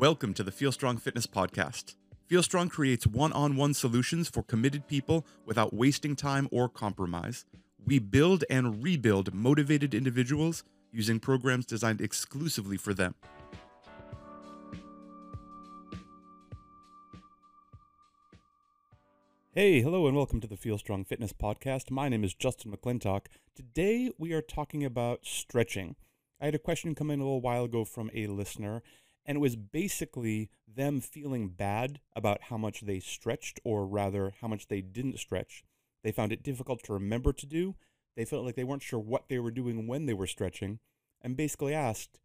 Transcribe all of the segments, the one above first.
Welcome to the Feel Strong Fitness Podcast. Feel Strong creates one on one solutions for committed people without wasting time or compromise. We build and rebuild motivated individuals using programs designed exclusively for them. Hey, hello, and welcome to the Feel Strong Fitness Podcast. My name is Justin McClintock. Today we are talking about stretching. I had a question come in a little while ago from a listener, and it was basically them feeling bad about how much they stretched, or rather, how much they didn't stretch. They found it difficult to remember to do. They felt like they weren't sure what they were doing when they were stretching, and basically asked,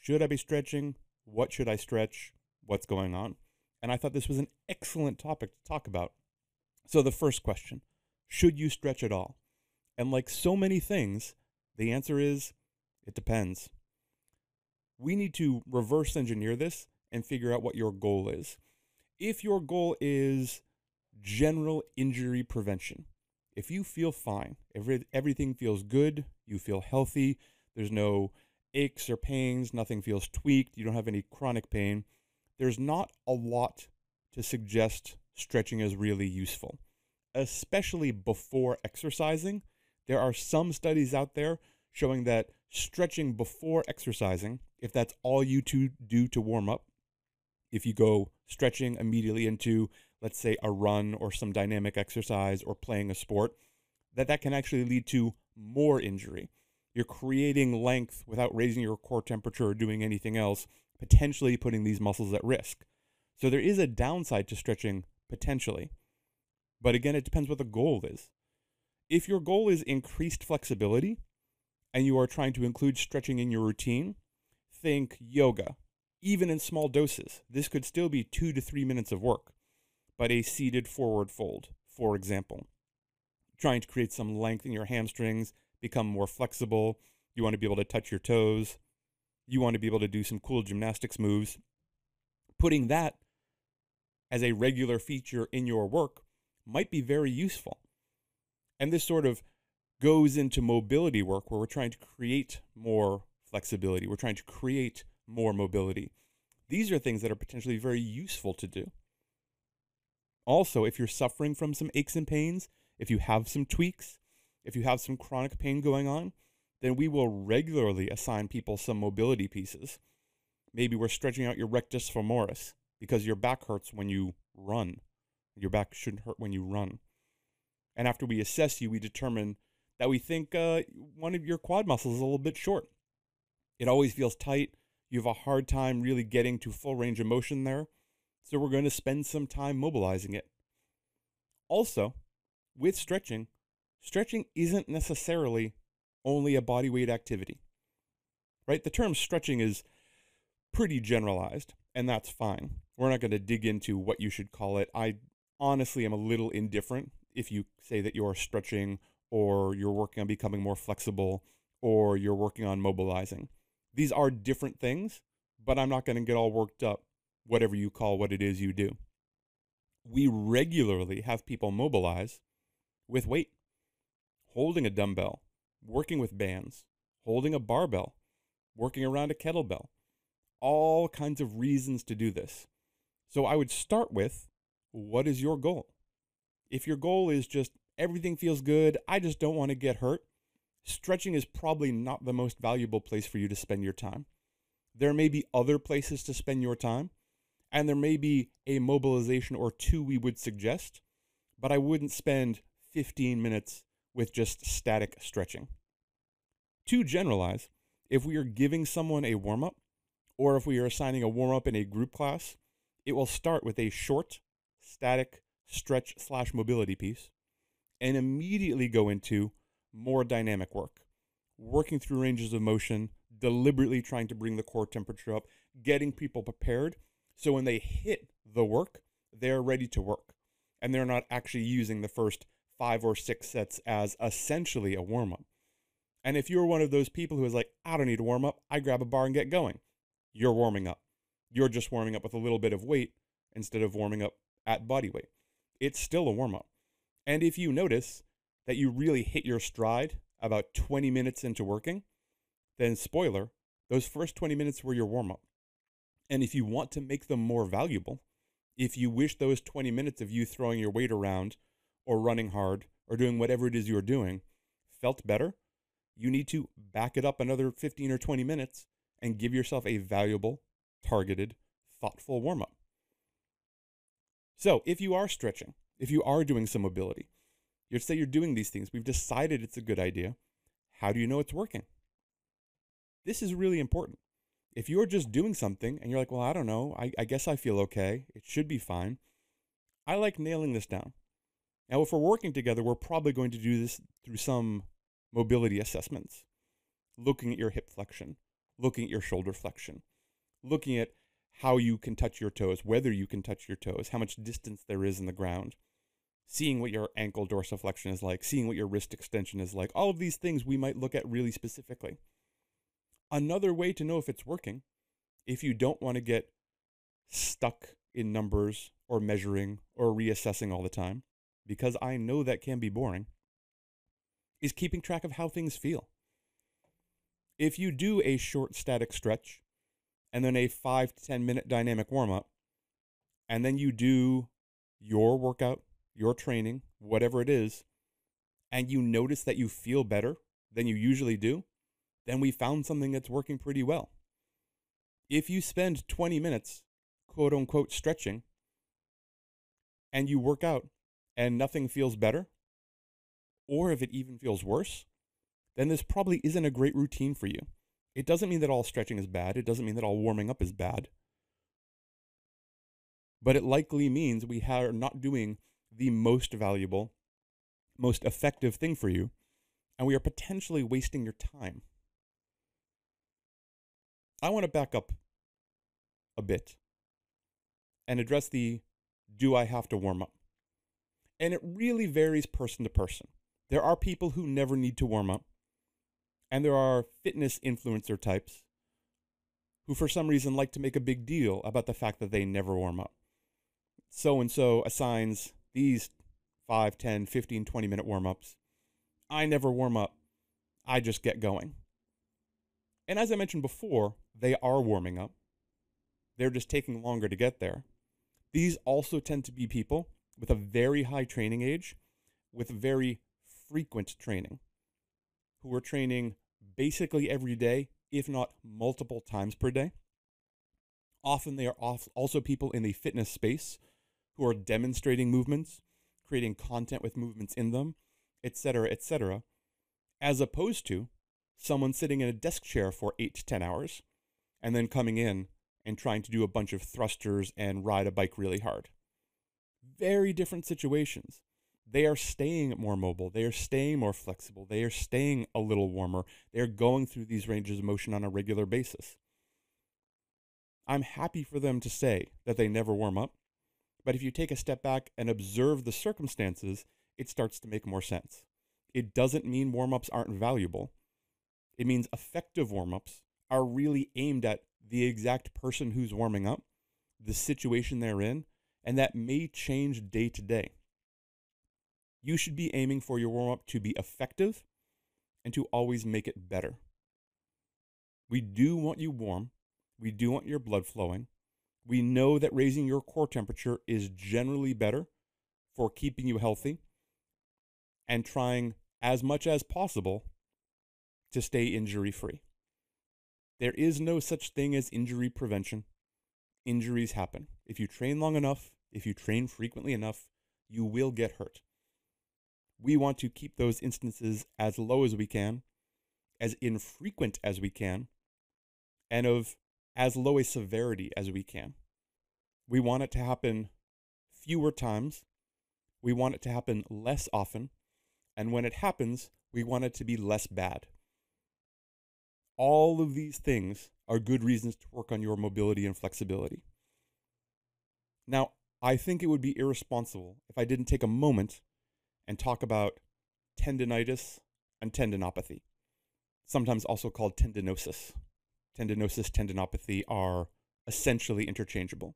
Should I be stretching? What should I stretch? What's going on? And I thought this was an excellent topic to talk about. So, the first question should you stretch at all? And like so many things, the answer is it depends. We need to reverse engineer this and figure out what your goal is. If your goal is general injury prevention, if you feel fine, every, everything feels good, you feel healthy, there's no aches or pains, nothing feels tweaked, you don't have any chronic pain, there's not a lot to suggest stretching is really useful, especially before exercising. There are some studies out there showing that stretching before exercising, if that's all you to do to warm up, if you go stretching immediately into, let's say, a run or some dynamic exercise or playing a sport, that that can actually lead to more injury. You're creating length without raising your core temperature or doing anything else, potentially putting these muscles at risk. So there is a downside to stretching potentially. But again, it depends what the goal is. If your goal is increased flexibility and you are trying to include stretching in your routine, think yoga. Even in small doses, this could still be two to three minutes of work, but a seated forward fold, for example. Trying to create some length in your hamstrings, become more flexible. You want to be able to touch your toes. You want to be able to do some cool gymnastics moves. Putting that as a regular feature in your work might be very useful. And this sort of goes into mobility work where we're trying to create more flexibility, we're trying to create more mobility. These are things that are potentially very useful to do. Also, if you're suffering from some aches and pains, if you have some tweaks, if you have some chronic pain going on, then we will regularly assign people some mobility pieces. Maybe we're stretching out your rectus femoris because your back hurts when you run. Your back shouldn't hurt when you run. And after we assess you, we determine that we think uh, one of your quad muscles is a little bit short. It always feels tight. You have a hard time really getting to full range of motion there. So we're going to spend some time mobilizing it. Also, with stretching, stretching isn't necessarily only a body weight activity. Right? The term stretching is pretty generalized, and that's fine. We're not going to dig into what you should call it. I honestly am a little indifferent if you say that you're stretching or you're working on becoming more flexible or you're working on mobilizing. These are different things, but I'm not going to get all worked up, whatever you call what it is you do. We regularly have people mobilize with weight, holding a dumbbell, working with bands, holding a barbell, working around a kettlebell, all kinds of reasons to do this. So I would start with what is your goal? If your goal is just everything feels good, I just don't want to get hurt, stretching is probably not the most valuable place for you to spend your time. There may be other places to spend your time, and there may be a mobilization or two we would suggest, but I wouldn't spend 15 minutes with just static stretching. To generalize, if we are giving someone a warm up, or if we are assigning a warm up in a group class, it will start with a short, static stretch slash mobility piece and immediately go into more dynamic work, working through ranges of motion, deliberately trying to bring the core temperature up, getting people prepared so when they hit the work, they're ready to work and they're not actually using the first five or six sets as essentially a warm up. And if you're one of those people who is like, I don't need to warm up, I grab a bar and get going, you're warming up. You're just warming up with a little bit of weight instead of warming up at body weight. It's still a warm up. And if you notice that you really hit your stride about 20 minutes into working, then spoiler, those first 20 minutes were your warm up. And if you want to make them more valuable, if you wish those 20 minutes of you throwing your weight around or running hard or doing whatever it is you're doing felt better, you need to back it up another 15 or 20 minutes and give yourself a valuable, targeted, thoughtful warm up. So, if you are stretching, if you are doing some mobility, you say you're doing these things, we've decided it's a good idea. How do you know it's working? This is really important. If you're just doing something and you're like, well, I don't know, I, I guess I feel okay, it should be fine, I like nailing this down. Now, if we're working together, we're probably going to do this through some mobility assessments, looking at your hip flexion, looking at your shoulder flexion, looking at how you can touch your toes, whether you can touch your toes, how much distance there is in the ground, seeing what your ankle dorsiflexion is like, seeing what your wrist extension is like. All of these things we might look at really specifically. Another way to know if it's working, if you don't want to get stuck in numbers or measuring or reassessing all the time, because I know that can be boring, is keeping track of how things feel. If you do a short static stretch and then a five to 10 minute dynamic warm up, and then you do your workout, your training, whatever it is, and you notice that you feel better than you usually do, then we found something that's working pretty well. If you spend 20 minutes, quote unquote, stretching, and you work out and nothing feels better, or if it even feels worse, then this probably isn't a great routine for you. It doesn't mean that all stretching is bad. It doesn't mean that all warming up is bad. But it likely means we are not doing the most valuable, most effective thing for you, and we are potentially wasting your time. I want to back up a bit and address the do I have to warm up? And it really varies person to person. There are people who never need to warm up, and there are fitness influencer types who, for some reason, like to make a big deal about the fact that they never warm up. So and so assigns these 5, 10, 15, 20 minute warm ups. I never warm up, I just get going. And as I mentioned before, they are warming up. They're just taking longer to get there. These also tend to be people with a very high training age, with very frequent training, who are training basically every day, if not multiple times per day. Often they are also people in the fitness space who are demonstrating movements, creating content with movements in them, etc., etc., as opposed to someone sitting in a desk chair for eight to 10 hours and then coming in and trying to do a bunch of thrusters and ride a bike really hard. Very different situations. They are staying more mobile. They are staying more flexible. They are staying a little warmer. They are going through these ranges of motion on a regular basis. I'm happy for them to say that they never warm up, but if you take a step back and observe the circumstances, it starts to make more sense. It doesn't mean warm ups aren't valuable. It means effective warm ups are really aimed at the exact person who's warming up, the situation they're in, and that may change day to day. You should be aiming for your warm up to be effective and to always make it better. We do want you warm, we do want your blood flowing. We know that raising your core temperature is generally better for keeping you healthy and trying as much as possible to stay injury free. There is no such thing as injury prevention. Injuries happen. If you train long enough, if you train frequently enough, you will get hurt. We want to keep those instances as low as we can, as infrequent as we can, and of as low a severity as we can. We want it to happen fewer times. We want it to happen less often. And when it happens, we want it to be less bad. All of these things are good reasons to work on your mobility and flexibility. Now, I think it would be irresponsible if I didn't take a moment and talk about tendinitis and tendinopathy, sometimes also called tendinosis. Tendinosis, tendinopathy are essentially interchangeable.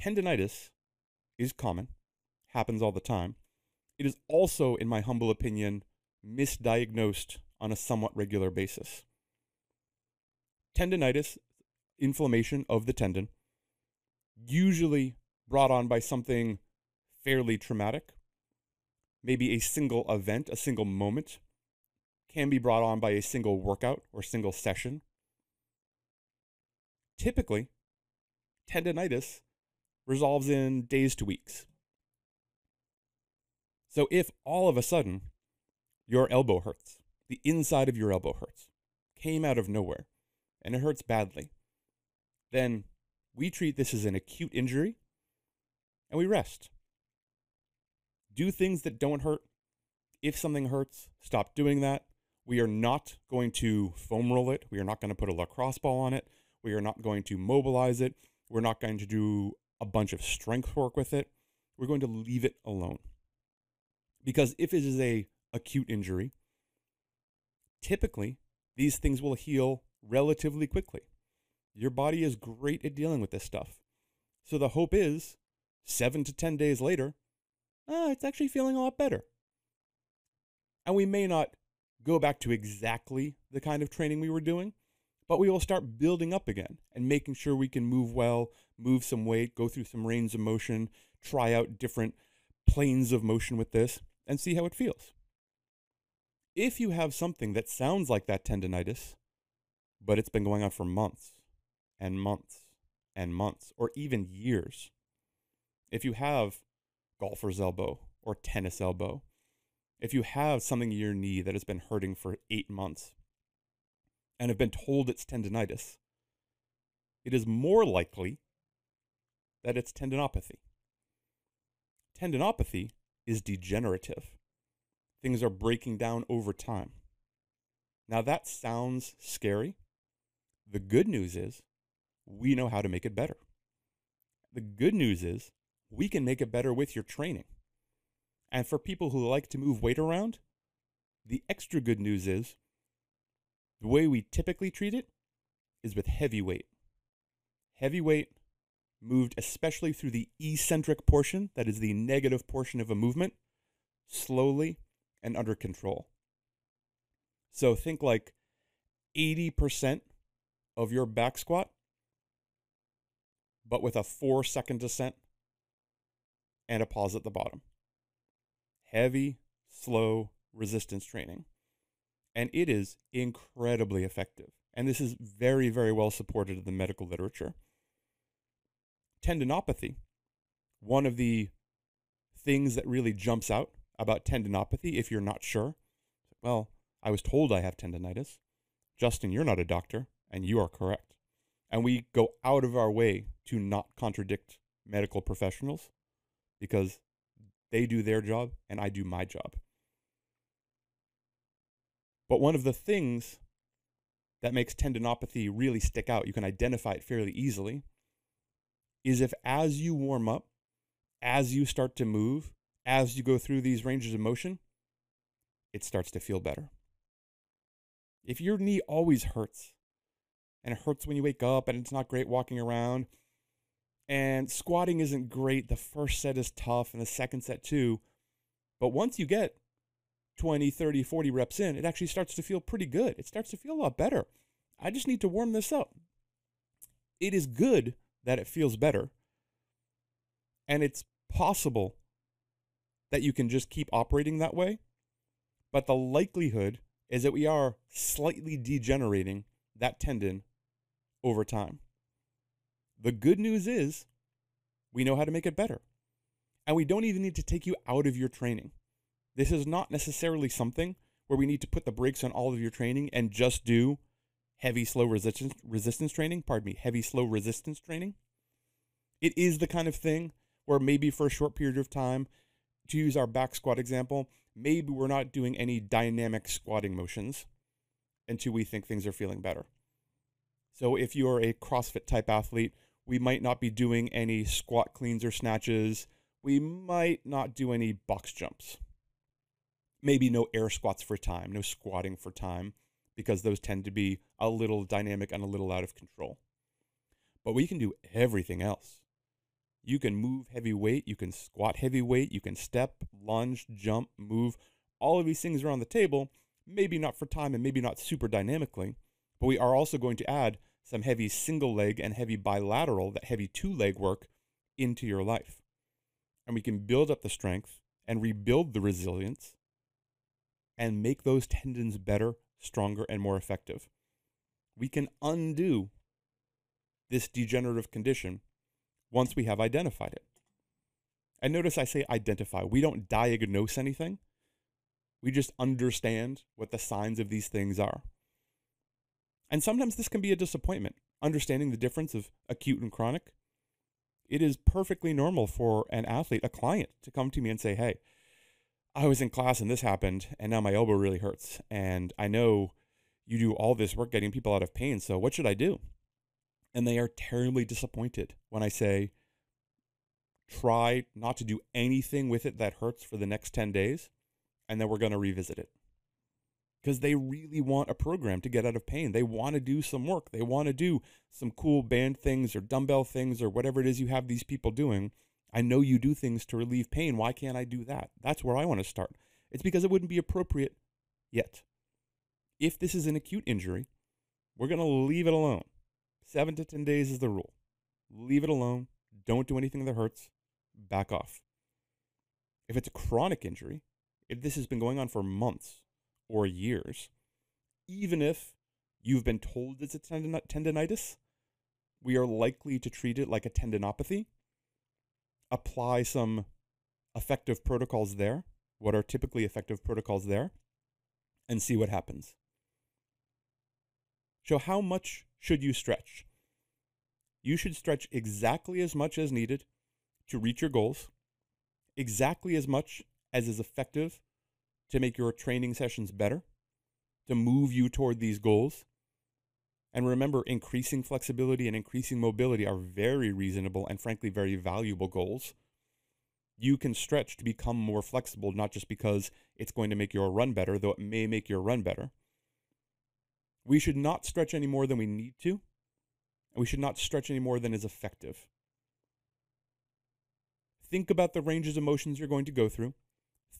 Tendinitis is common, happens all the time. It is also, in my humble opinion, misdiagnosed on a somewhat regular basis. Tendinitis, inflammation of the tendon, usually brought on by something fairly traumatic. Maybe a single event, a single moment can be brought on by a single workout or single session. Typically, tendonitis resolves in days to weeks. So if all of a sudden your elbow hurts, the inside of your elbow hurts, came out of nowhere, and it hurts badly, then we treat this as an acute injury and we rest. Do things that don't hurt. If something hurts, stop doing that. We are not going to foam roll it. We are not going to put a lacrosse ball on it. We are not going to mobilize it. We're not going to do a bunch of strength work with it. We're going to leave it alone. Because if it is a acute injury, typically these things will heal relatively quickly. Your body is great at dealing with this stuff. So the hope is seven to 10 days later, uh, it's actually feeling a lot better. And we may not go back to exactly the kind of training we were doing, but we will start building up again and making sure we can move well, move some weight, go through some range of motion, try out different planes of motion with this, and see how it feels. If you have something that sounds like that tendonitis, but it's been going on for months and months and months, or even years, if you have golfer's elbow or tennis elbow, if you have something in your knee that has been hurting for eight months and have been told it's tendonitis, it is more likely that it's tendinopathy. Tendinopathy is degenerative. Things are breaking down over time. Now, that sounds scary. The good news is we know how to make it better. The good news is we can make it better with your training. And for people who like to move weight around, the extra good news is the way we typically treat it is with heavy weight. Heavy weight moved especially through the eccentric portion, that is the negative portion of a movement, slowly and under control. So think like 80% of your back squat, but with a four second descent and a pause at the bottom. Heavy, slow resistance training. And it is incredibly effective. And this is very, very well supported in the medical literature. Tendinopathy, one of the things that really jumps out about tendinopathy, if you're not sure, well, I was told I have tendonitis. Justin, you're not a doctor, and you are correct. And we go out of our way to not contradict medical professionals because they do their job and I do my job. But one of the things that makes tendinopathy really stick out, you can identify it fairly easily, is if as you warm up, as you start to move, as you go through these ranges of motion, it starts to feel better. If your knee always hurts, and it hurts when you wake up, and it's not great walking around, and squatting isn't great. The first set is tough and the second set too. But once you get 20, 30, 40 reps in, it actually starts to feel pretty good. It starts to feel a lot better. I just need to warm this up. It is good that it feels better. And it's possible that you can just keep operating that way. But the likelihood is that we are slightly degenerating that tendon over time. The good news is we know how to make it better. And we don't even need to take you out of your training. This is not necessarily something where we need to put the brakes on all of your training and just do heavy slow resistance resistance training, pardon me, heavy slow resistance training. It is the kind of thing where maybe for a short period of time, to use our back squat example, maybe we're not doing any dynamic squatting motions until we think things are feeling better. So if you're a CrossFit type athlete, we might not be doing any squat cleans or snatches. We might not do any box jumps. Maybe no air squats for time, no squatting for time, because those tend to be a little dynamic and a little out of control. But we can do everything else. You can move heavy weight, you can squat heavy weight, you can step, lunge, jump, move. All of these things are on the table, maybe not for time and maybe not super dynamically, but we are also going to add some heavy single leg and heavy bilateral, that heavy two leg work into your life. And we can build up the strength and rebuild the resilience and make those tendons better, stronger, and more effective. We can undo this degenerative condition once we have identified it. And notice I say identify. We don't diagnose anything. We just understand what the signs of these things are. And sometimes this can be a disappointment, understanding the difference of acute and chronic. It is perfectly normal for an athlete, a client, to come to me and say, Hey, I was in class and this happened, and now my elbow really hurts. And I know you do all this work getting people out of pain, so what should I do? And they are terribly disappointed when I say, try not to do anything with it that hurts for the next 10 days, and then we're going to revisit it. Because they really want a program to get out of pain. They want to do some work. They want to do some cool band things or dumbbell things or whatever it is you have these people doing. I know you do things to relieve pain. Why can't I do that? That's where I want to start. It's because it wouldn't be appropriate yet. If this is an acute injury, we're going to leave it alone. Seven to 10 days is the rule. Leave it alone. Don't do anything that hurts back off. If it's a chronic injury, if this has been going on for months or years, even if you've been told it's a tendon- tendonitis, we are likely to treat it like a tendinopathy, apply some effective protocols there, what are typically effective protocols there, and see what happens. So, how much should you stretch? You should stretch exactly as much as needed to reach your goals exactly as much as is effective to make your training sessions better, to move you toward these goals. And remember, increasing flexibility and increasing mobility are very reasonable and, frankly, very valuable goals. You can stretch to become more flexible, not just because it's going to make your run better, though it may make your run better. We should not stretch any more than we need to, and we should not stretch any more than is effective. Think about the ranges of motions you're going to go through.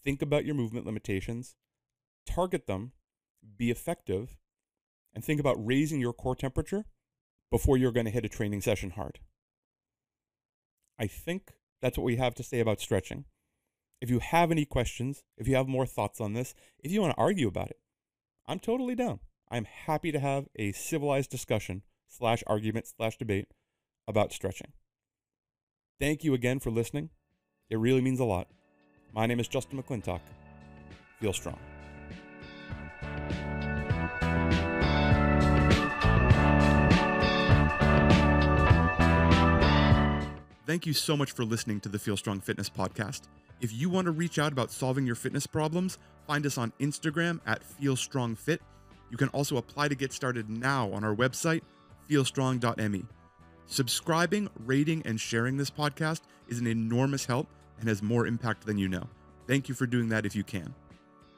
Think about your movement limitations. Target them, be effective, and think about raising your core temperature before you're going to hit a training session hard. I think that's what we have to say about stretching. If you have any questions, if you have more thoughts on this, if you want to argue about it, I'm totally down. I'm happy to have a civilized discussion slash argument slash debate about stretching. Thank you again for listening. It really means a lot. My name is Justin McClintock. Feel strong. Thank you so much for listening to the Feel Strong Fitness Podcast. If you want to reach out about solving your fitness problems, find us on Instagram at FeelStrongFit. You can also apply to get started now on our website, feelstrong.me. Subscribing, rating, and sharing this podcast is an enormous help and has more impact than you know. Thank you for doing that if you can.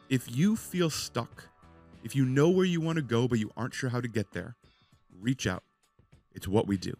If you feel stuck, if you know where you want to go but you aren't sure how to get there, reach out. It's what we do.